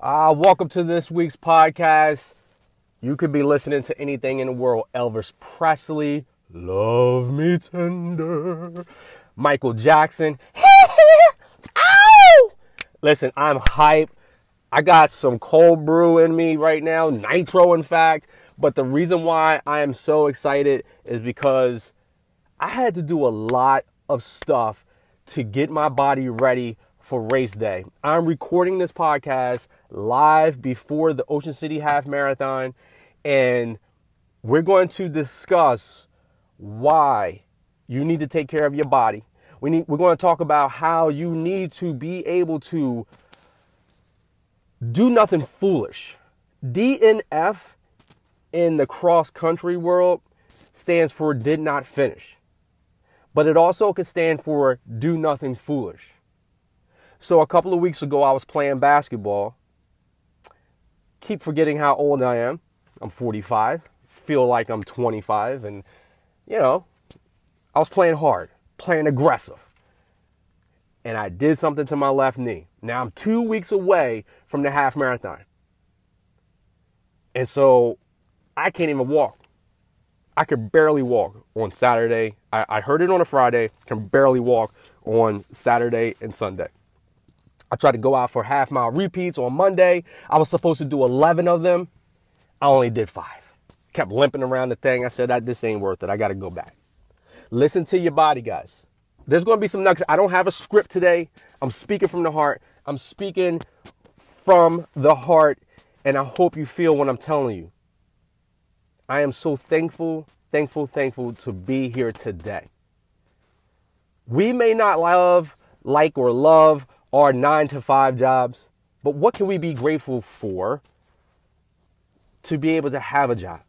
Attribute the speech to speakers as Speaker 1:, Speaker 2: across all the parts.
Speaker 1: Uh, welcome to this week's podcast. You could be listening to anything in the world. Elvis Presley, Love Me Tender, Michael Jackson. Ow! Listen, I'm hype. I got some cold brew in me right now, nitro, in fact. But the reason why I am so excited is because I had to do a lot of stuff to get my body ready for race day. I'm recording this podcast live before the Ocean City Half Marathon, and we're going to discuss why you need to take care of your body. We need, we're going to talk about how you need to be able to do nothing foolish. DNF in the cross country world stands for did not finish, but it also could stand for do nothing foolish. So a couple of weeks ago, I was playing basketball. Keep forgetting how old I am. I'm 45. Feel like I'm 25. And, you know, I was playing hard, playing aggressive. And I did something to my left knee. Now I'm two weeks away from the half marathon. And so I can't even walk. I could barely walk on Saturday. I, I heard it on a Friday, can barely walk on Saturday and Sunday. I tried to go out for half mile repeats on Monday. I was supposed to do 11 of them. I only did five. Kept limping around the thing. I said, this ain't worth it. I got to go back. Listen to your body, guys. There's going to be some nuggets. I don't have a script today. I'm speaking from the heart. I'm speaking from the heart. And I hope you feel what I'm telling you. I am so thankful, thankful, thankful to be here today. We may not love, like, or love our nine to five jobs, but what can we be grateful for to be able to have a job?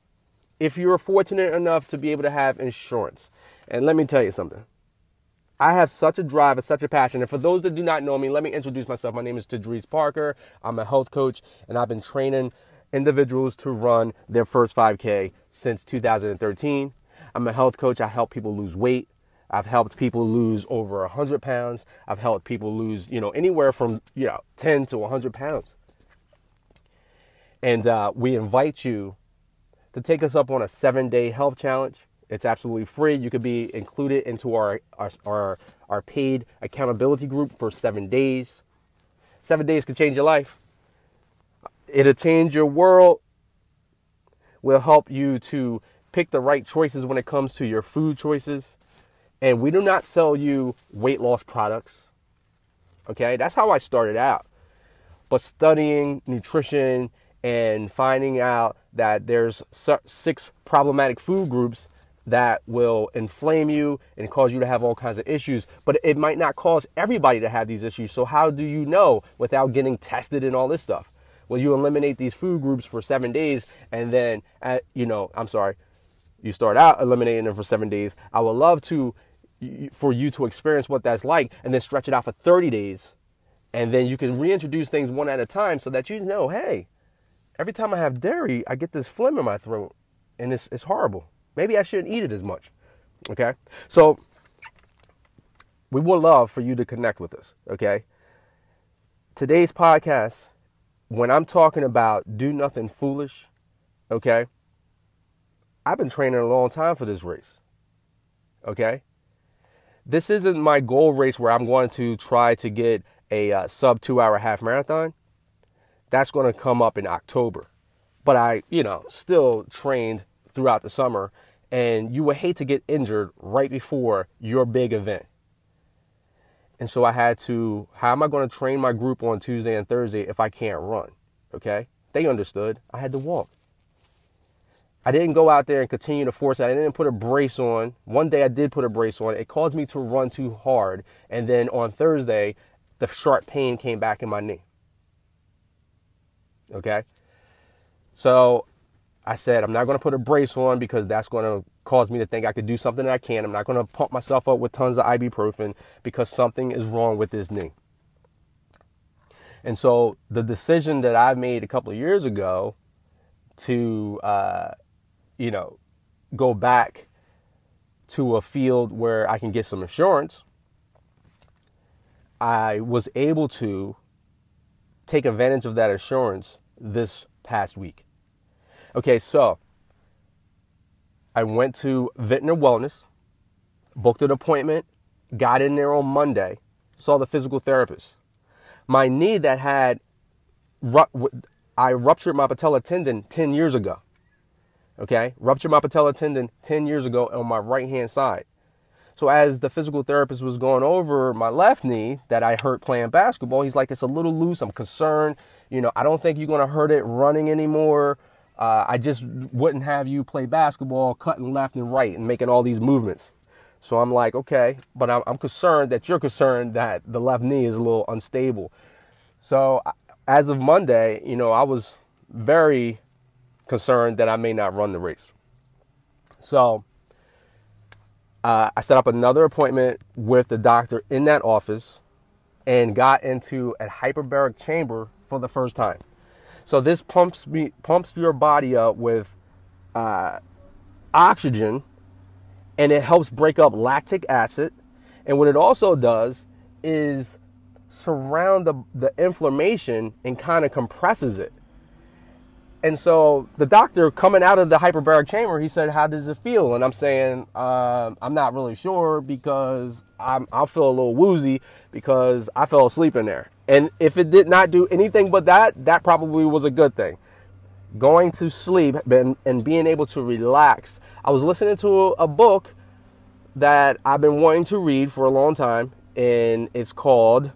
Speaker 1: If you're fortunate enough to be able to have insurance. And let me tell you something. I have such a drive and such a passion. And for those that do not know me, let me introduce myself. My name is Tadrees Parker. I'm a health coach, and I've been training individuals to run their first 5K since 2013. I'm a health coach. I help people lose weight. I've helped people lose over 100 pounds. I've helped people lose, you know, anywhere from, you know, 10 to 100 pounds. And uh, we invite you to take us up on a seven day health challenge. It's absolutely free. You could be included into our, our, our, our paid accountability group for seven days. Seven days could change your life. It'll change your world. Will help you to pick the right choices when it comes to your food choices and we do not sell you weight loss products. Okay, that's how I started out. But studying nutrition and finding out that there's six problematic food groups that will inflame you and cause you to have all kinds of issues, but it might not cause everybody to have these issues. So how do you know without getting tested and all this stuff? Well, you eliminate these food groups for seven days, and then, at, you know, I'm sorry, you start out eliminating them for seven days. I would love to for you to experience what that's like and then stretch it out for 30 days. And then you can reintroduce things one at a time so that you know, hey, every time I have dairy, I get this phlegm in my throat and it's, it's horrible. Maybe I shouldn't eat it as much. Okay. So we would love for you to connect with us. Okay. Today's podcast, when I'm talking about do nothing foolish, okay, I've been training a long time for this race. Okay this isn't my goal race where I'm going to try to get a uh, sub two hour half marathon. That's going to come up in October. But I, you know, still trained throughout the summer, and you would hate to get injured right before your big event. And so I had to, how am I going to train my group on Tuesday and Thursday if I can't run? Okay. They understood. I had to walk. I didn't go out there and continue to force it. I didn't put a brace on. One day I did put a brace on. It caused me to run too hard. And then on Thursday, the sharp pain came back in my knee. Okay? So I said, I'm not going to put a brace on because that's going to cause me to think I could do something that I can't. I'm not going to pump myself up with tons of ibuprofen because something is wrong with this knee. And so the decision that I made a couple of years ago to uh, you know, go back to a field where I can get some insurance, I was able to take advantage of that assurance this past week. Okay, so I went to Vintner Wellness, booked an appointment, got in there on Monday, saw the physical therapist. My knee that had, I ruptured my patella tendon 10 years ago. Okay, ruptured my patella tendon 10 years ago on my right hand side. So as the physical therapist was going over my left knee that I hurt playing basketball, he's like, it's a little loose. I'm concerned. You know, I don't think you're going to hurt it running anymore. Uh, I just wouldn't have you play basketball cutting left and right and making all these movements. So I'm like, okay, but I'm, I'm concerned that you're concerned that the left knee is a little unstable. So as of Monday, you know, I was very concerned that I may not run the race. So uh, I set up another appointment with the doctor in that office and got into a hyperbaric chamber for the first time. So this pumps me pumps your body up with uh, oxygen, and it helps break up lactic acid. And what it also does is surround the, the inflammation and kind of compresses it. And so the doctor coming out of the hyperbaric chamber, he said, "How does it feel?" And I'm saying, uh, "I'm not really sure because I'm, I'll feel a little woozy because I fell asleep in there." And if it did not do anything but that, that probably was a good thing. Going to sleep and, and being able to relax. I was listening to a book that I've been wanting to read for a long time, and it's called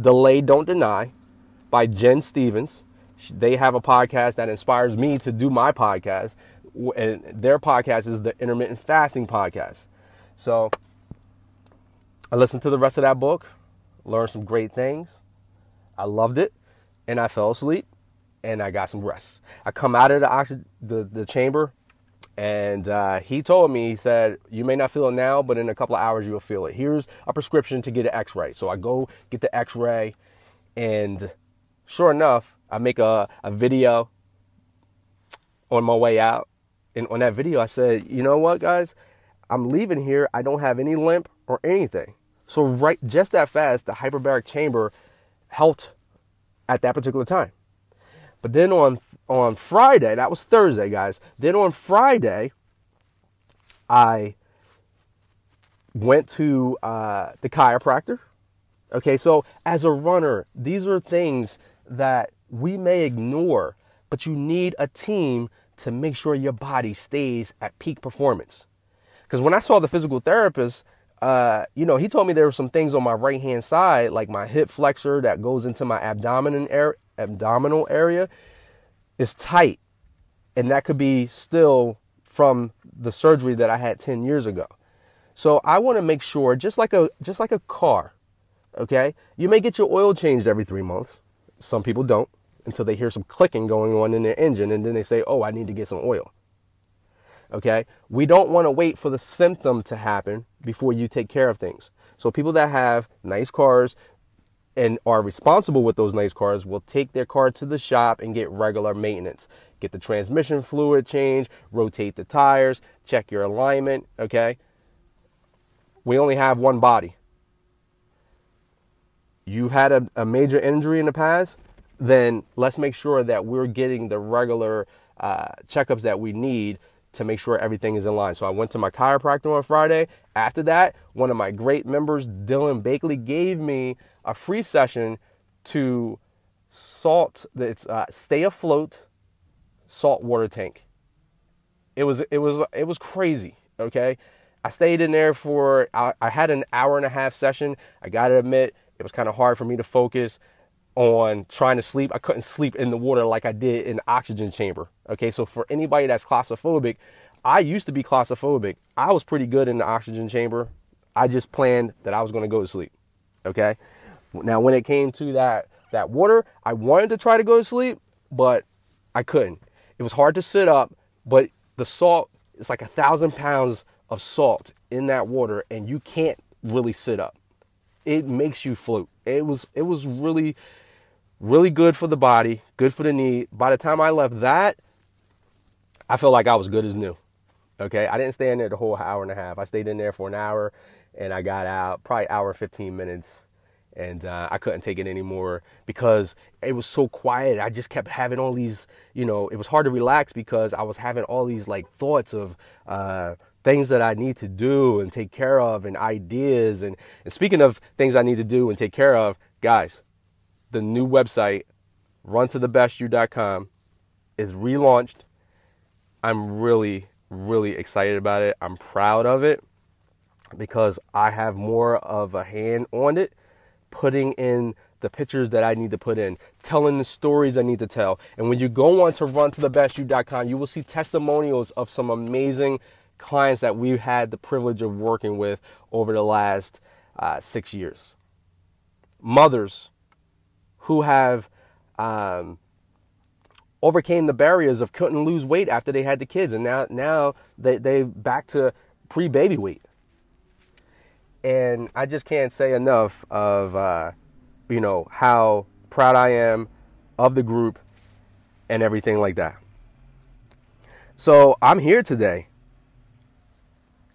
Speaker 1: "Delay Don't Deny" by Gin Stephens they have a podcast that inspires me to do my podcast, and their podcast is the intermittent fasting podcast. So I listened to the rest of that book, learned some great things. I loved it, and I fell asleep, and I got some rest. I come out of the oxygen, the, the chamber, and uh, he told me, he said, You may not feel it now, but in a couple of hours you'll feel it. Here's a prescription to get an x ray. So I go get the x ray, and sure enough, I make a, a video on my way out. And on that video, I said, you know what, guys? I'm leaving here. I don't have any limp or anything. So, right, just that fast, the hyperbaric chamber helped at that particular time. But then on on Friday, that was Thursday, guys. Then on Friday, I went to uh, the chiropractor. Okay, so as a runner, these are things that we may ignore, but you need a team to make sure your body stays at peak performance. Because when I saw the physical therapist, uh, you know, he told me there were some things on my right hand side, like my hip flexor that goes into my abdominal area, abdominal area, is tight, and that could be still from the surgery that I had 10 years ago. So I want to make sure, just like a just like a car, okay, you may get your oil changed every three months. Some people don't until they hear some clicking going on in their engine and then they say, oh, I need to get some oil. Okay? We don't want to wait for the symptom to happen before you take care of things. So people that have nice cars and are responsible with those nice cars will take their car to the shop and get regular maintenance. Get the transmission fluid changed, rotate the tires, check your alignment, okay? We only have one body. You had a, a major injury in the past, then let's make sure that we're getting the regular uh, checkups that we need to make sure everything is in line. So I went to my chiropractor on Friday. After that, one of my great members, Dylan Bakley, gave me a free session to salt it's uh, stay afloat salt water tank. It was it was it was crazy. Okay, I stayed in there for I, I had an hour and a half session. I gotta admit it was kind of hard for me to focus on trying to sleep. I couldn't sleep in the water like I did in the oxygen chamber. Okay, so for anybody that's claustrophobic, I used to be claustrophobic. I was pretty good in the oxygen chamber. I just planned that I was going to go to sleep. Okay, now when it came to that that water, I wanted to try to go to sleep, but I couldn't. It was hard to sit up, but the salt it's like a thousand pounds of salt in that water, and you can't really sit up. It makes you float. It was it was really really good for the body, good for the knee. By the time I left that, I felt like I was good as new. Okay, I didn't stay in there the whole hour and a half. I stayed in there for an hour, and I got out probably hour fifteen minutes, and uh, I couldn't take it anymore because it was so quiet. I just kept having all these, you know, it was hard to relax because I was having all these like thoughts of uh, things that I need to do and take care of and ideas. And, and speaking of things I need to do and take care of, guys, the new website, runtothebestyou.com, is relaunched. I'm really, really excited about it. I'm proud of it because I have more of a hand on it putting in the pictures that I need to put in, telling the stories I need to tell. And when you go on to runtothebestyou.com, you will see testimonials of some amazing clients that we've had the privilege of working with over the last uh, six years. Mothers who have um, overcame the barriers of couldn't lose weight after they had the kids, and now now they they back to pre baby weight and I just can't say enough of uh, you know how proud I am of the group and everything like that. So I'm here today,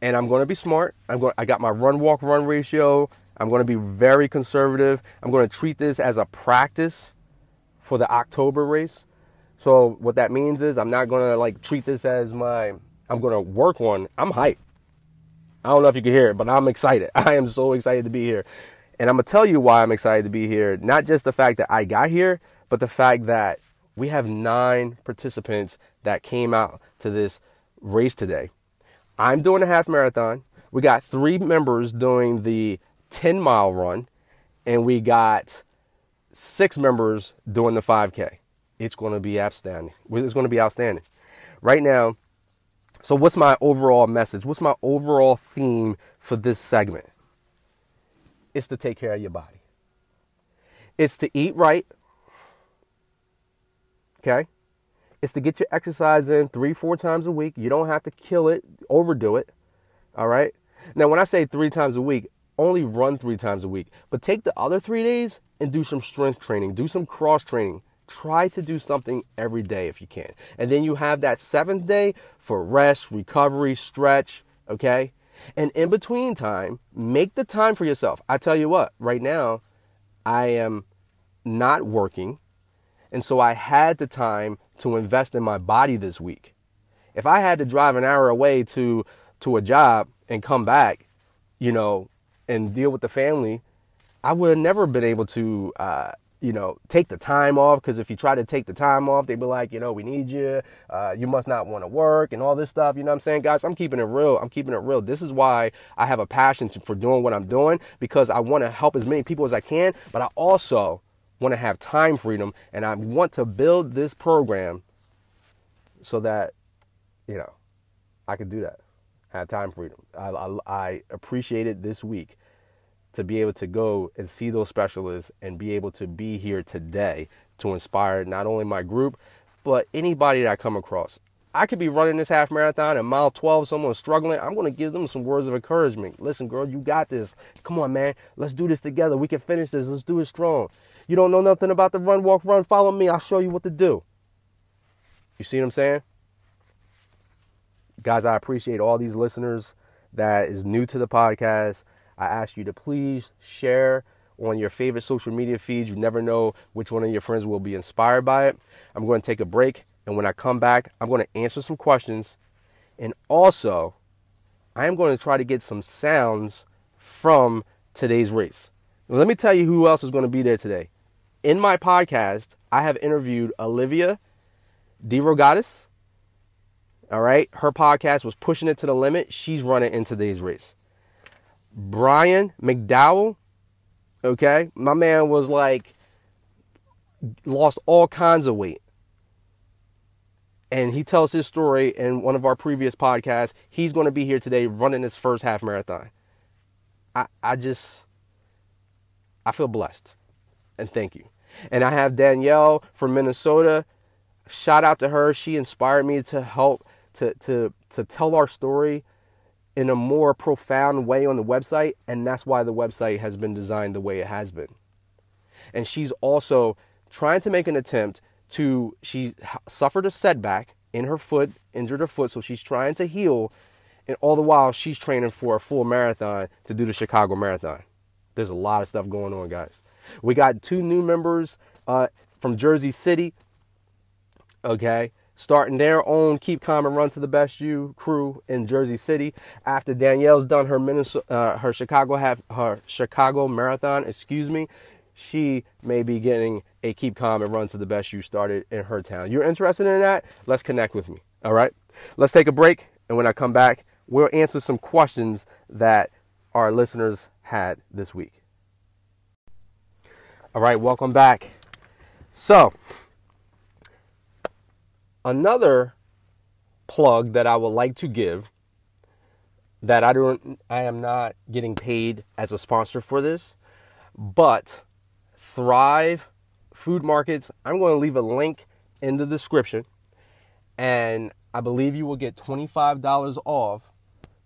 Speaker 1: and I'm going to be smart. I'm going. I got my run walk run ratio. I'm going to be very conservative. I'm going to treat this as a practice for the October race. So what that means is I'm not going to like treat this as my. I'm going to work one. I'm hyped. I don't know if you can hear it, but I'm excited. I am so excited to be here. And I'm going to tell you why I'm excited to be here. Not just the fact that I got here, but the fact that we have nine participants that came out to this race today. I'm doing a half marathon. We got three members doing the 10 mile run, and we got six members doing the 5K. It's going to be outstanding. It's going to be outstanding. Right now, so, what's my overall message? What's my overall theme for this segment? It's to take care of your body. It's to eat right. Okay? It's to get your exercise in three, four times a week. You don't have to kill it, overdo it. All right? Now, when I say three times a week, only run three times a week. But take the other three days and do some strength training, do some cross training, try to do something every day if you can. And then you have that seventh day for rest, recovery, stretch, okay? And in between time, make the time for yourself. I tell you what, right now, I am not working. And so I had the time to invest in my body this week. If I had to drive an hour away to to a job and come back, you know, and deal with the family, I would have never been able to uh, you know, take the time off because if you try to take the time off, they'd be like, you know, we need you. Uh, you must not want to work and all this stuff. You know what I'm saying, guys? I'm keeping it real. I'm keeping it real. This is why I have a passion to, for doing what I'm doing because I want to help as many people as I can, but I also want to have time freedom and I want to build this program so that, you know, I can do that. Have time freedom. I, I, I appreciate it this week to be able to go and see those specialists and be able to be here today to inspire not only my group, but anybody that I come across. I could be running this half marathon at mile 12, someone's struggling. I'm going to give them some words of encouragement. Listen, girl, you got this. Come on, man. Let's do this together. We can finish this. Let's do it strong. You don't know nothing about the run, walk, run. Follow me. I'll show you what to do. You see what I'm saying? Guys, I appreciate all these listeners that is new to the podcast. I ask you to please share on your favorite social media feeds. You never know which one of your friends will be inspired by it. I'm going to take a break, and when I come back, I'm going to answer some questions. And also, I am going to try to get some sounds from today's race. Let me tell you who else is going to be there today. In my podcast, I have interviewed Olivia DeRogatis. All right, her podcast was Pushing It to the Limit. She's running in today's race. Brian McDowell, okay, my man was like, lost all kinds of weight. And he tells his story in one of our previous podcasts. He's going to be here today running his first half marathon. I, I just, I feel blessed. And thank you. And I have Danielle from Minnesota. Shout out to her. She inspired me to help to, to, to tell our story in a more profound way on the website, and that's why the website has been designed the way it has been. And she's also trying to make an attempt to, she suffered a setback in her foot, injured her foot, so she's trying to heal, and all the while she's training for a full marathon to do the Chicago Marathon. There's a lot of stuff going on, guys. We got two new members uh, from Jersey City. Okay, starting their own Keep Calm and Run to the Best You crew in Jersey City. After Danielle's done her Minnesota, uh, her Chicago half, her Chicago marathon, excuse me, she may be getting a Keep Calm and Run to the Best You started in her town. You're interested in that? Let's connect with me. All right, let's take a break, and when I come back, we'll answer some questions that our listeners had this week. All right, welcome back. So, another plug that I would like to give that I don't I am not getting paid as a sponsor for this, but Thrive Food Markets, I'm going to leave a link in the description and I believe you will get $25 off,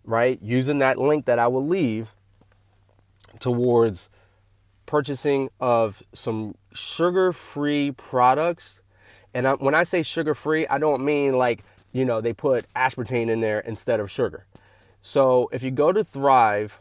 Speaker 1: right? Using that link that I will leave towards purchasing of some sugar-free products. And I, when I say sugar-free, I don't mean like, you know, they put aspartame in there instead of sugar. So if you go to Thrive,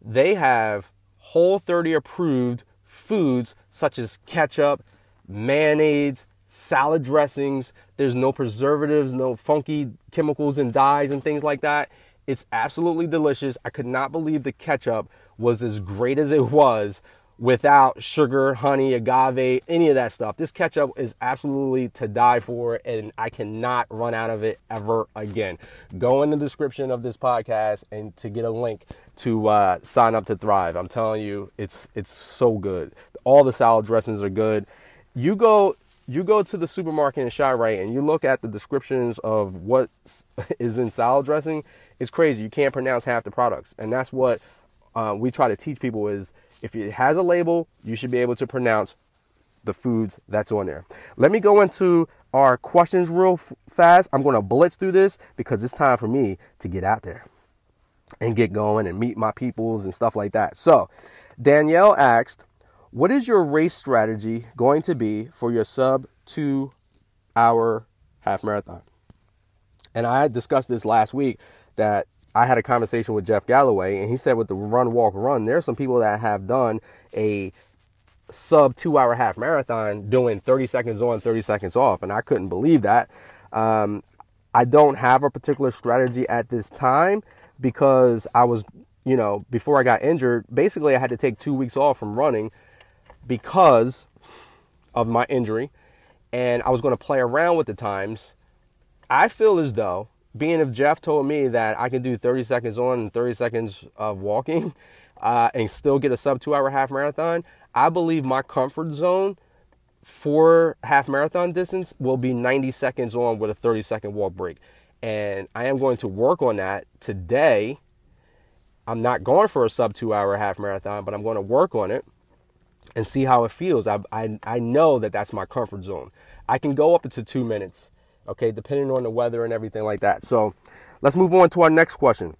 Speaker 1: they have Whole 30 approved foods such as ketchup, mayonnaise, salad dressings. There's no preservatives, no funky chemicals and dyes and things like that. It's absolutely delicious. I could not believe the ketchup was as great as it was without sugar, honey, agave, any of that stuff. This ketchup is absolutely to die for, and I cannot run out of it ever again. Go in the description of this podcast and to get a link to uh, sign up to Thrive. I'm telling you, it's it's so good. All the salad dressings are good. You go you go to the supermarket in ShopRite and you look at the descriptions of what is in salad dressing, it's crazy. You can't pronounce half the products, and that's what uh, we try to teach people is if it has a label, you should be able to pronounce the foods that's on there. Let me go into our questions real f- fast. I'm going to blitz through this because it's time for me to get out there and get going and meet my peoples and stuff like that. So, Danielle asked, What is your race strategy going to be for your sub two hour half marathon? And I discussed this last week that I had a conversation with Jeff Galloway, and he said with the run, walk, run, there's some people that have done a sub two hour half marathon doing 30 seconds on, 30 seconds off, and I couldn't believe that. Um, I don't have a particular strategy at this time because I was, you know, before I got injured, basically I had to take two weeks off from running because of my injury, and I was going to play around with the times. I feel as though being if Jeff told me that I can do 30 seconds on and 30 seconds of walking uh, and still get a sub two hour half marathon, I believe my comfort zone for half marathon distance will be 90 seconds on with a 30 second walk break. And I am going to work on that today. I'm not going for a sub two hour half marathon, but I'm going to work on it and see how it feels. I, I, I know that that's my comfort zone. I can go up to two minutes okay, depending on the weather and everything like that. So let's move on to our next question.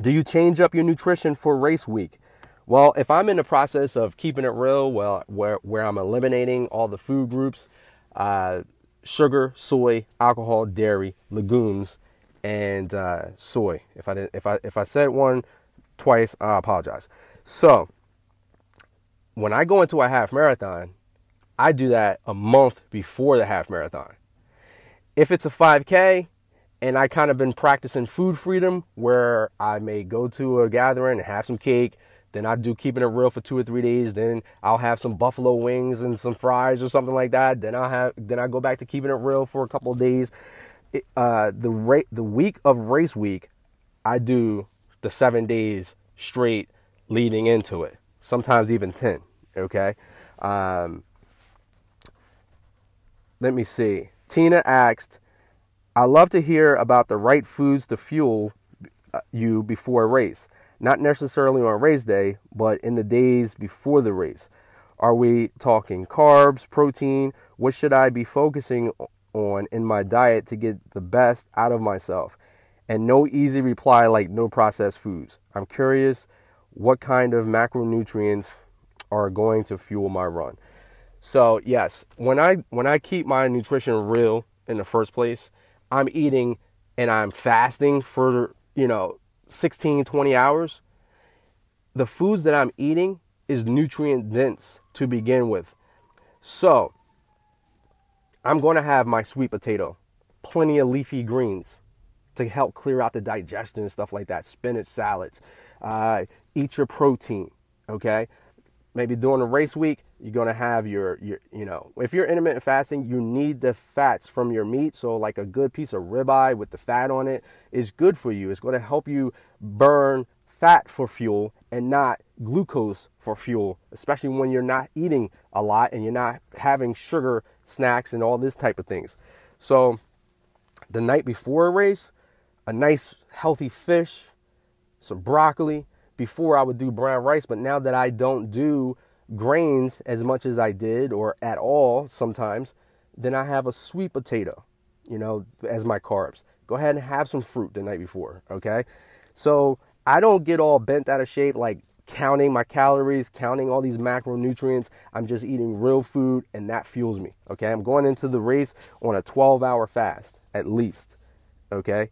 Speaker 1: Do you change up your nutrition for race week? Well, if I'm in the process of keeping it real, well, where, where I'm eliminating all the food groups, uh, sugar, soy, alcohol, dairy, legumes, and uh, soy. If I did, if I if I said one twice, I apologize. So when I go into a half marathon, I do that a month before the half marathon. If it's a 5K and I kind of been practicing food freedom where I may go to a gathering and have some cake, then I do keeping it real for two or three days. Then I'll have some buffalo wings and some fries or something like that. Then I'll have then I go back to keeping it real for a couple of days. It, uh, the the week of race week, I do the seven days straight leading into it. Sometimes even ten. Okay. Um, let me see. Tina asked, I love to hear about the right foods to fuel uh, you before a race. Not necessarily on race day, but in the days before the race. Are we talking carbs, protein? What should I be focusing on in my diet to get the best out of myself? And no easy reply like no processed foods. I'm curious what kind of macronutrients are going to fuel my run. So yes, when I when I keep my nutrition real in the first place, I'm eating and I'm fasting for, you know, 16, 20 hours. the foods that I'm eating is nutrient dense to begin with. So, I'm going to have my sweet potato, plenty of leafy greens to help clear out the digestion and stuff like that, spinach salads. Uh, eat your protein, okay? Maybe during a race week, you're gonna have your, your, you know, if you're intermittent fasting, you need the fats from your meat. So, like a good piece of ribeye with the fat on it is good for you. It's gonna help you burn fat for fuel and not glucose for fuel, especially when you're not eating a lot and you're not having sugar snacks and all this type of things. So, the night before a race, a nice healthy fish, some broccoli. Before I would do brown rice, but now that I don't do grains as much as I did or at all sometimes, then I have a sweet potato, you know, as my carbs. Go ahead and have some fruit the night before, okay? So I don't get all bent out of shape like counting my calories, counting all these macronutrients. I'm just eating real food and that fuels me. Okay. I'm going into the race on a 12 hour fast at least. Okay.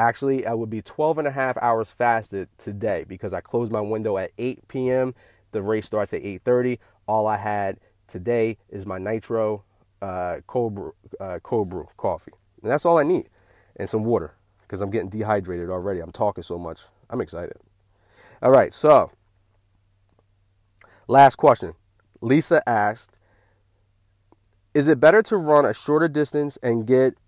Speaker 1: Actually, I would be 12 and a half hours fasted today because I closed my window at 8 p.m. The race starts at 8:30. All I had today is my nitro uh, cold, brew, uh, cold brew coffee, and that's all I need, and some water because I'm getting dehydrated already. I'm talking so much. I'm excited. All right, so last question. Lisa asked, "Is it better to run a shorter distance and get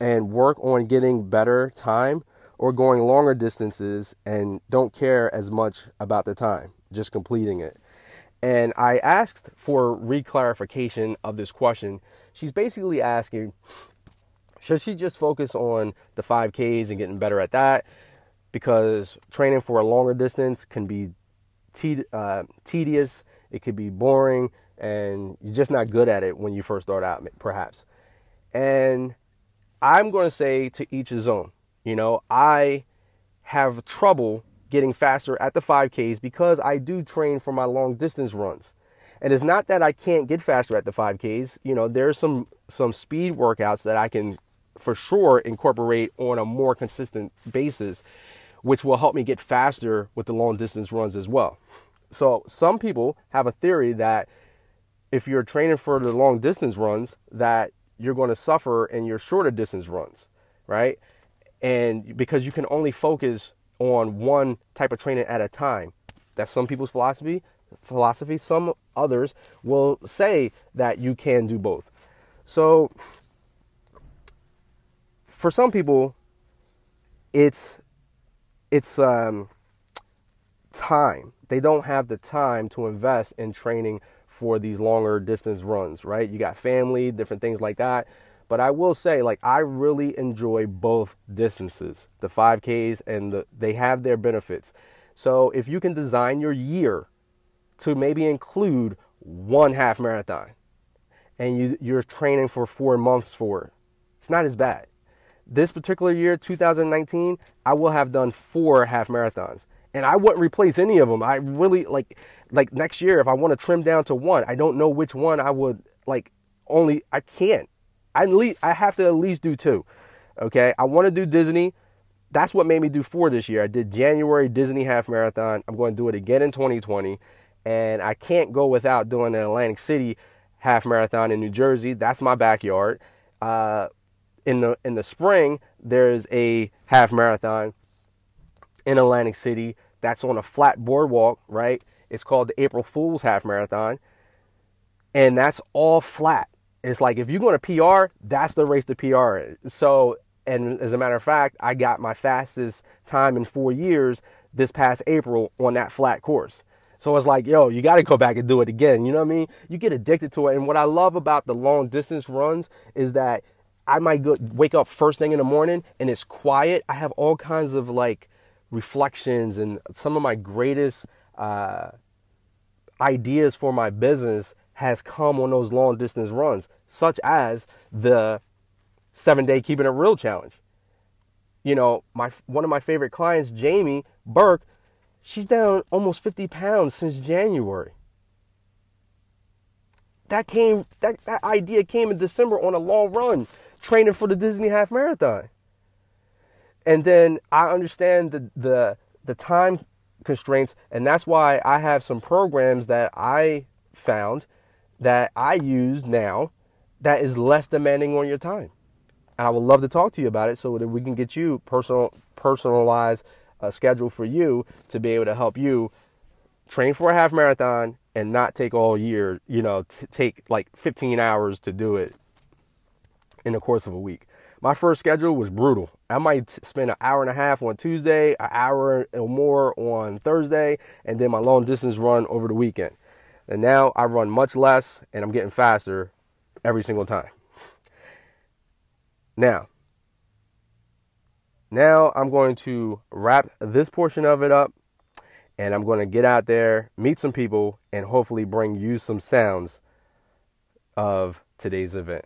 Speaker 1: and work on getting better time or going longer distances and don't care as much about the time, just completing it?" And I asked for reclarification of this question. She's basically asking, should she just focus on the 5Ks and getting better at that? because training for a longer distance can be te- uh, tedious, it could be boring, and you're just not good at it when you first start out, perhaps. And I'm going to say to each his own. You know, I have trouble getting faster at the 5Ks because I do train for my long distance runs. And it's not that I can't get faster at the 5Ks. You know, there's some some speed workouts that I can for sure incorporate on a more consistent basis which will help me get faster with the long distance runs as well. So some people have a theory that if you're training for the long distance runs, that you're going to suffer in your shorter distance runs, right? And because you can only focus on one type of training at a time. That's some people's philosophy. Philosophy. Some others will say that you can do both. So for some people, it's it's um, time. They don't have the time to invest in training for these longer distance runs, right? You got family, different things like that. But I will say, like, I really enjoy both distances, the 5Ks and the, they have their benefits. So if you can design your year to maybe include one half marathon and you, you're training for four months for it, it's not as bad. This particular year, 2019, I will have done four half marathons. And I wouldn't replace any of them. I really like like next year if I want to trim down to one, I don't know which one I would like only I can't. I least, I have to at least do two. Okay? I want to do Disney. That's what made me do four this year. I did January Disney half marathon. I'm going to do it again in 2020. And I can't go without doing an Atlantic City half marathon in New Jersey. That's my backyard. Uh, in the in the spring there's a half marathon in Atlantic City that's on a flat boardwalk, right? It's called the April Fool's Half Marathon. And that's all flat. It's like if you're going to PR, that's the race to PR. So, and as a matter of fact, I got my fastest time in 4 years this past April on that flat course. So it's like, yo, you got to go back and do it again. You know what I mean? You get addicted to it. And what I love about the long distance runs is that I might go, wake up first thing in the morning and it's quiet. I have all kinds of like reflections and some of my greatest uh, ideas for my business has come on those long distance runs, such as the seven day keeping it real challenge. You know, my one of my favorite clients, Jamie Burke, she's down almost 50 pounds since January. That came that, that idea came in December on a long run training for the Disney half marathon. And then I understand the the the time constraints, and that's why I have some programs that I found that I use now that is less demanding on your time. And I would love to talk to you about it so that we can get you personal personalized uh, schedule for you to be able to help you train for a half marathon and not take all year, you know, t- take like 15 hours to do it in the course of a week. My first schedule was brutal. I might spend an hour and a half on Tuesday, an hour or more on Thursday, and then my long distance run over the weekend. And now I run much less and I'm getting faster every single time. Now, now I'm going to wrap this portion of it up and I'm going to get out there, meet some people, and hopefully bring you some sounds of today's event.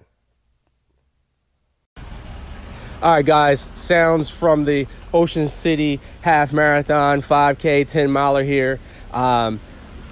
Speaker 1: All right, guys, sounds from the Ocean City Half Marathon 5K 10 miler here. Um,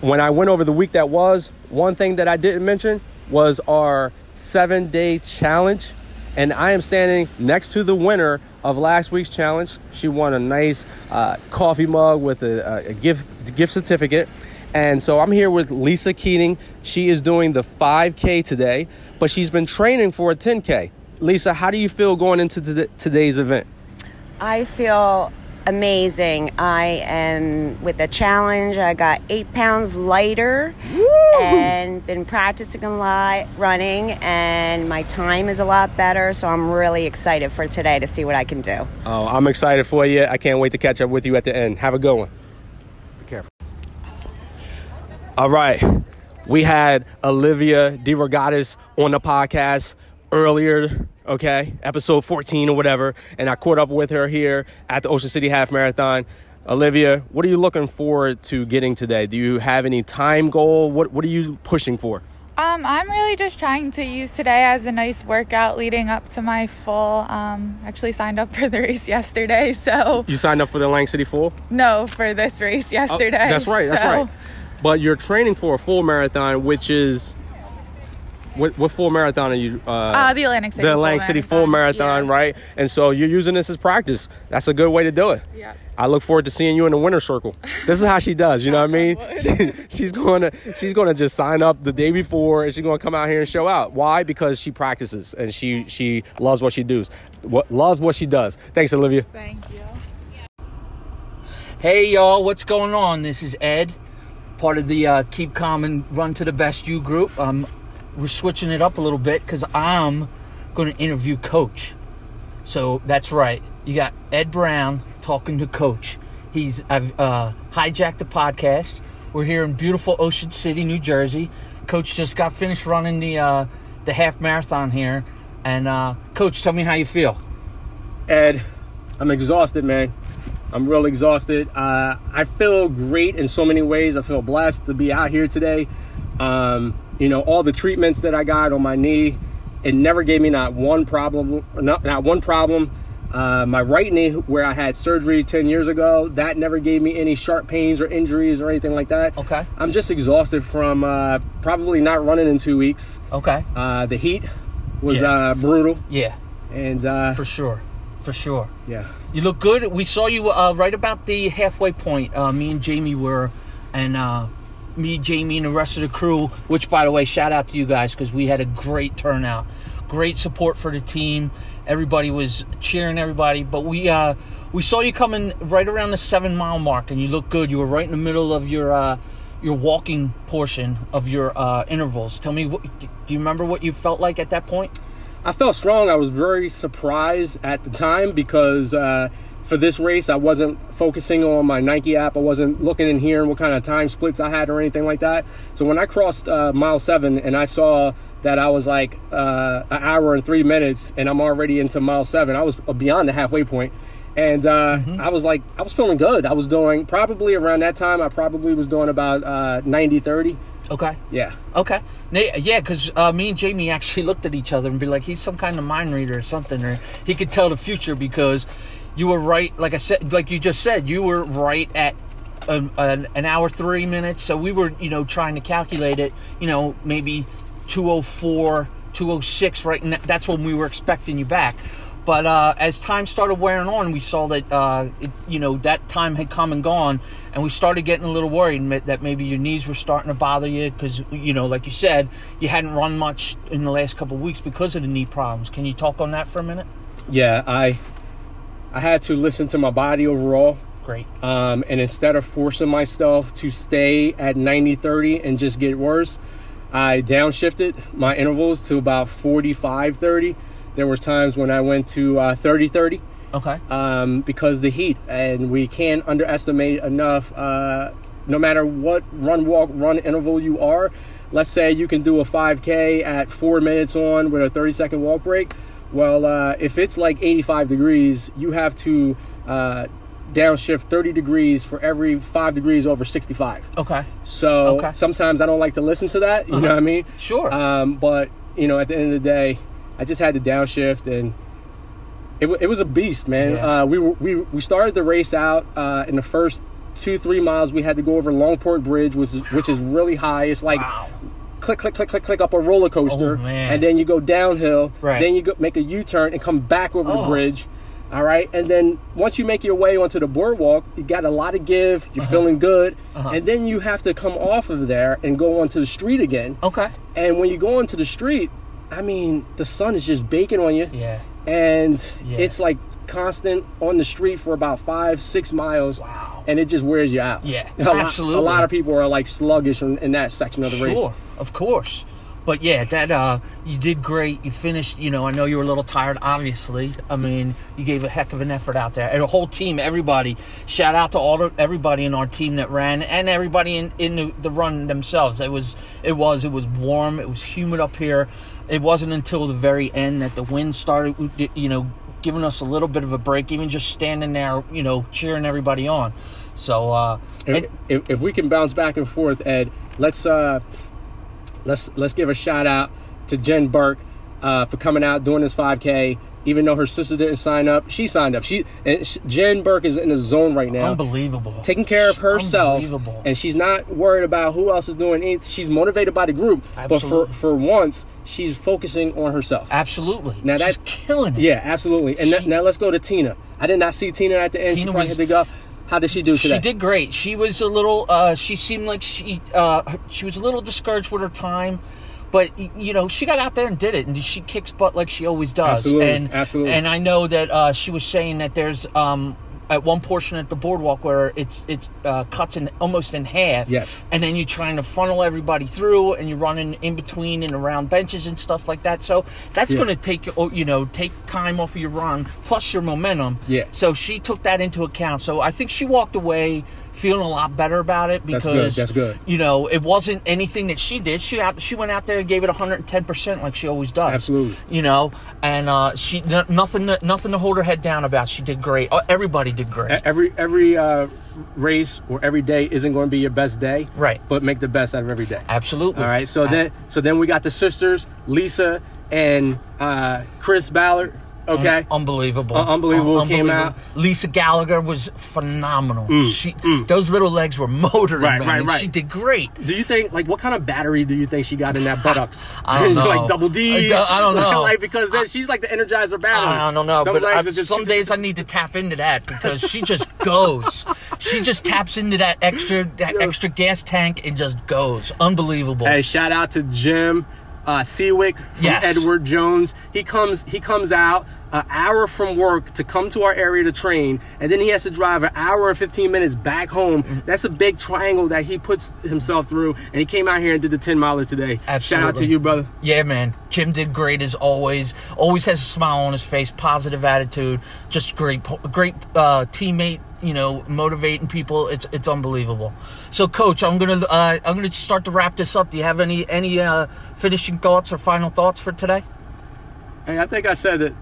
Speaker 1: when I went over the week that was, one thing that I didn't mention was our seven day challenge. And I am standing next to the winner of last week's challenge. She won a nice uh, coffee mug with a, a gift gift certificate. And so I'm here with Lisa Keating. She is doing the 5K today, but she's been training for a 10K. Lisa, how do you feel going into today's event?
Speaker 2: I feel amazing. I am with the challenge. I got eight pounds lighter Woo! and been practicing a lot running, and my time is a lot better. So I'm really excited for today to see what I can do.
Speaker 1: Oh, I'm excited for you. I can't wait to catch up with you at the end. Have a good one. Be careful. All right. We had Olivia DeRogatis on the podcast earlier okay, episode 14 or whatever, and I caught up with her here at the Ocean City Half Marathon. Olivia, what are you looking forward to getting today? Do you have any time goal? What What are you pushing for?
Speaker 3: Um, I'm really just trying to use today as a nice workout leading up to my full. Um, actually signed up for the race yesterday, so
Speaker 1: you signed up for the Lang City Full?
Speaker 3: No, for this race yesterday.
Speaker 1: Oh, that's right. That's so. right. But you're training for a full marathon, which is what, what full marathon are you? Uh,
Speaker 3: uh the Atlantic City.
Speaker 1: The Atlantic City full marathon, yeah. right? And so you're using this as practice. That's a good way to do it.
Speaker 3: Yeah.
Speaker 1: I look forward to seeing you in the winner circle. This is how she does. You know what I mean? She, she's going to she's going to just sign up the day before, and she's going to come out here and show out. Why? Because she practices and she she loves what she does. What loves what she does. Thanks, Olivia.
Speaker 3: Thank you.
Speaker 4: Hey y'all, what's going on? This is Ed, part of the uh, Keep Calm and Run to the Best You group. I'm we're switching it up a little bit because I'm going to interview Coach. So that's right. You got Ed Brown talking to Coach. He's I've uh, hijacked the podcast. We're here in beautiful Ocean City, New Jersey. Coach just got finished running the uh, the half marathon here, and uh, Coach, tell me how you feel.
Speaker 1: Ed, I'm exhausted, man. I'm real exhausted. Uh, I feel great in so many ways. I feel blessed to be out here today. Um, you know, all the treatments that I got on my knee, it never gave me not one problem, not, not one problem. Uh, my right knee, where I had surgery 10 years ago, that never gave me any sharp pains or injuries or anything like that.
Speaker 4: Okay.
Speaker 1: I'm just exhausted from uh, probably not running in two weeks.
Speaker 4: Okay.
Speaker 1: Uh, the heat was yeah. Uh, brutal.
Speaker 4: Yeah.
Speaker 1: And uh,
Speaker 4: for sure. For sure.
Speaker 1: Yeah.
Speaker 4: You look good. We saw you uh, right about the halfway point. me and Jamie were, and me, Jamie, and the rest of the crew. Which, by the way, shout out to you guys because we had a great turnout, great support for the team. Everybody was cheering everybody, but we uh, we saw you coming right around the seven mile mark, and you looked good. You were right in the middle of your uh, your walking portion of your uh, intervals. Tell me, what, do you remember what you felt like at that point?
Speaker 1: I felt strong. I was very surprised at the time because uh, for this race, I wasn't focusing on my Nike app. I wasn't looking in here and hearing what kind of time splits I had or anything like that. So when I crossed uh, mile seven and I saw that I was like uh, an hour and three minutes and I'm already into mile seven, I was beyond the halfway point. And uh, mm-hmm. I was like, I was feeling good. I was doing probably around that time, I probably was doing about uh, 90 30.
Speaker 4: Okay.
Speaker 1: Yeah.
Speaker 4: Okay. Yeah, because uh, me and Jamie actually looked at each other and be like, he's some kind of mind reader or something, or he could tell the future because you were right. Like I said, like you just said, you were right at an, an, an hour three minutes. So we were, you know, trying to calculate it. You know, maybe 204, 206, right? And that's when we were expecting you back. But uh, as time started wearing on, we saw that uh, it, you know that time had come and gone, and we started getting a little worried that maybe your knees were starting to bother you because you know, like you said, you hadn't run much in the last couple weeks because of the knee problems. Can you talk on that for a minute?
Speaker 1: Yeah, I I had to listen to my body overall.
Speaker 4: Great.
Speaker 1: Um, and instead of forcing myself to stay at 90 30 and just get worse, I downshifted my intervals to about 45 30. There was times when I went to uh, 30 30
Speaker 4: Okay.
Speaker 1: um, because the heat, and we can't underestimate enough. Uh, no matter what run, walk, run interval you are, let's say you can do a 5K at four minutes on with a 30 second walk break. Well, uh, if it's like 85 degrees, you have to uh, downshift 30 degrees for every five degrees over 65.
Speaker 4: Okay.
Speaker 1: So
Speaker 4: Okay.
Speaker 1: sometimes I don't like to listen to that. You know what I mean?
Speaker 4: Sure.
Speaker 1: Um, but you know, at the end of the day, I just had to downshift, and it, wa- it was a beast, man.
Speaker 4: Yeah.
Speaker 1: Uh, we were, we we started the race out uh, in the first two three miles. We had to go over Longport Bridge, which is which is really high. It's like.
Speaker 4: Wow.
Speaker 1: Click, click, click, click, click up a roller coaster,
Speaker 4: Oh, man.
Speaker 1: and then you go downhill.
Speaker 4: Right.
Speaker 1: Then you go make a U-turn and come back over the
Speaker 4: Oh.
Speaker 1: bridge. All right, and then once you make your way onto the boardwalk, you got a lot of give. You're feeling good,
Speaker 4: Uh-huh.
Speaker 1: and then you have to come off of there and go onto the street again.
Speaker 4: Okay.
Speaker 1: And when you go onto the street, I mean, the sun is just baking on you.
Speaker 4: Yeah.
Speaker 1: And
Speaker 4: Yeah.
Speaker 1: it's like constant on the street for about five, six miles.
Speaker 4: Wow.
Speaker 1: And it just wears you out.
Speaker 4: Yeah,
Speaker 1: a lot-
Speaker 4: absolutely.
Speaker 1: a lot of people are like sluggish in, in that section of the race.
Speaker 4: Sure, of course. But yeah, that uh, you did great. You finished. You know, I know you were a little tired. Obviously, I mean, you gave a heck of an effort out there, and the whole team, everybody. Shout out to all the, everybody in our team that ran, and everybody in, in the, the run themselves. It was, it was, it was warm. It was humid up here. It wasn't until the very end that the wind started. You know, giving us a little bit of a break. Even just standing there, you know, cheering everybody on. So, uh,
Speaker 1: If, if, if we can bounce back and forth, Ed, let's uh, let's let's give a shout out to Jen Burke uh, for coming out doing this 5K. Even though her sister didn't sign up, she signed up. She and sh- Jen Burke is in the zone right now.
Speaker 4: unbelievable.
Speaker 1: taking care of herself
Speaker 4: Unbelievable.
Speaker 1: and she's not worried about who else is doing anything. She's motivated by the group, but for, for once, she's focusing on herself.
Speaker 4: Absolutely.
Speaker 1: Now that's
Speaker 4: killing it.
Speaker 1: Yeah, absolutely. And
Speaker 4: She-
Speaker 1: that- now let's go to Tina. I did not see Tina at the end. she probably
Speaker 4: was-
Speaker 1: had to go. How did she do today?
Speaker 4: She did great. She was a little. Uh, she seemed like she. Uh, she was a little discouraged with her time, but you know she got out there and did it, and she kicks butt like she always does.
Speaker 1: Absolutely,
Speaker 4: And
Speaker 1: absolutely.
Speaker 4: And I know that uh, she was saying that there's um, at one portion at the boardwalk where it's it's uh, cuts in almost in half.
Speaker 1: Yes.
Speaker 4: And then you're trying to funnel everybody through, and you're running in between and around benches and stuff like that. So that's
Speaker 1: Yeah.
Speaker 4: going to take you you know take time off of your run plus your momentum.
Speaker 1: Yeah.
Speaker 4: So she took that into account. So I think she walked away feeling a lot better about it
Speaker 1: That's
Speaker 4: because
Speaker 1: good, that's good.
Speaker 4: You know, it wasn't anything that she did. She out, she went out there and gave it 110 percent like she always does.
Speaker 1: Absolutely.
Speaker 4: You know, and uh, she n- nothing to, nothing to hold her head down about. She did great. Oh, Everybody did great.
Speaker 1: Every every uh, race or every day isn't going to be your best day,
Speaker 4: Right.
Speaker 1: But make the best out of every day.
Speaker 4: Absolutely.
Speaker 1: All right. So
Speaker 4: Uh,
Speaker 1: then, so then we got the sisters, Lisa and uh, Chris Ballard. Okay.
Speaker 4: Un- unbelievable.
Speaker 1: Un- unbelievable
Speaker 4: Un-
Speaker 1: came out.
Speaker 4: Lisa Gallagher was phenomenal. Mm, she mm. those little legs were motoring,
Speaker 1: Right,
Speaker 4: man.
Speaker 1: right, right.
Speaker 4: She did great.
Speaker 1: Do you think like what kind of battery do you think she got in that buttocks?
Speaker 4: I don't know.
Speaker 1: like double D.
Speaker 4: I don't- I don't know.
Speaker 1: like because then she's like the Energizer battery.
Speaker 4: I don't know,
Speaker 1: Them
Speaker 4: but I,
Speaker 1: just-
Speaker 4: some days I need to tap into that because she just goes. She just taps into that extra that extra gas tank and just goes. Unbelievable.
Speaker 1: Hey, shout out to Jim uh, Seawick from
Speaker 4: Yes.
Speaker 1: Edward Jones. He comes he comes out an hour from work to come to our area to train, and then he has to drive an hour and fifteen minutes back home.
Speaker 4: Mm-hmm.
Speaker 1: That's a big triangle that he puts himself through, and he came out here and did the ten miler today. Absolutely. Shout out to you, brother.
Speaker 4: Yeah, man. Jim did great as always. Always has a smile on his face, positive attitude. Just great, great uh, teammate. You know, motivating people. It's it's unbelievable. So, coach, I'm gonna uh, I'm gonna start to wrap this up. Do you have any any uh, finishing thoughts or final thoughts for today?
Speaker 1: Hey, I think I said it,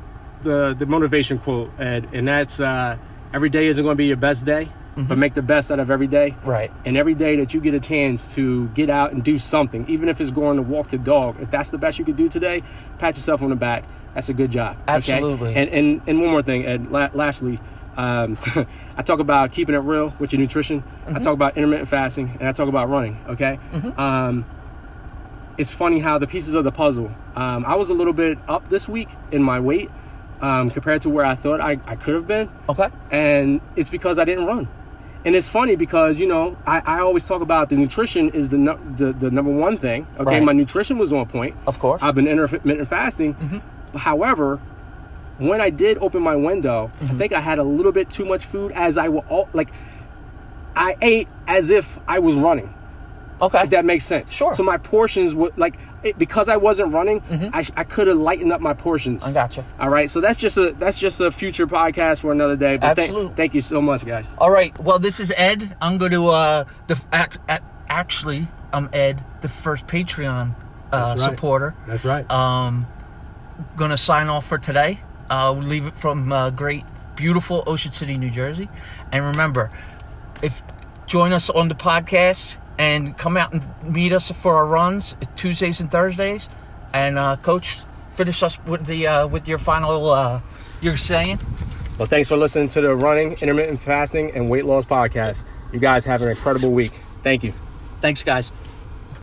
Speaker 1: the the motivation quote, Ed, and that's uh, every day isn't going to be your best day, but make the best out of every day.
Speaker 4: Right.
Speaker 1: And every day that you get a chance to get out and do something, even if it's going to walk the dog, if that's the best you could do today, pat yourself on the back. That's a good job. okay?
Speaker 4: Absolutely.
Speaker 1: And and and one more thing, Ed. La- lastly. Um, I talk about keeping it real with your nutrition. I talk about intermittent fasting, and I talk about running. Okay, um, it's funny how the pieces of the puzzle. Um, I was a little bit up this week in my weight um, compared to where I thought I, I could have been.
Speaker 4: Okay.
Speaker 1: And it's because I didn't run. And it's funny because you know I, I always talk about the nutrition is the, nu- the the number one thing. Okay,
Speaker 4: Right.
Speaker 1: my nutrition was on point.
Speaker 4: Of course.
Speaker 1: I've been intermittent fasting. However, when I did open my window, I think I had a little bit too much food as I will all like I ate as if I was running.
Speaker 4: Okay.
Speaker 1: If that makes sense.
Speaker 4: Sure.
Speaker 1: So my portions would like it, because I wasn't running, I, sh- I could have lightened up my portions.
Speaker 4: I gotcha.
Speaker 1: All right. So that's just a that's just a future podcast for another day. But thank-
Speaker 4: Absolute.
Speaker 1: thank you so much, guys.
Speaker 4: All right. Well, this is Ed. I'm going to uh the ac- ac- actually I'm Ed, the first Patreon uh,
Speaker 1: That's right.
Speaker 4: supporter.
Speaker 1: That's right.
Speaker 4: Um, gonna sign off for today. Uh, we'll leave it from uh, great, beautiful Ocean City, New Jersey. And remember, if join us on the podcast and come out and meet us for our runs Tuesdays and Thursdays. And uh, Coach, finish us with the uh, with your final uh, you're saying.
Speaker 1: well, thanks for listening to the running, intermittent fasting, and weight loss podcast. You guys have an incredible week. Thank you.
Speaker 4: Thanks, guys.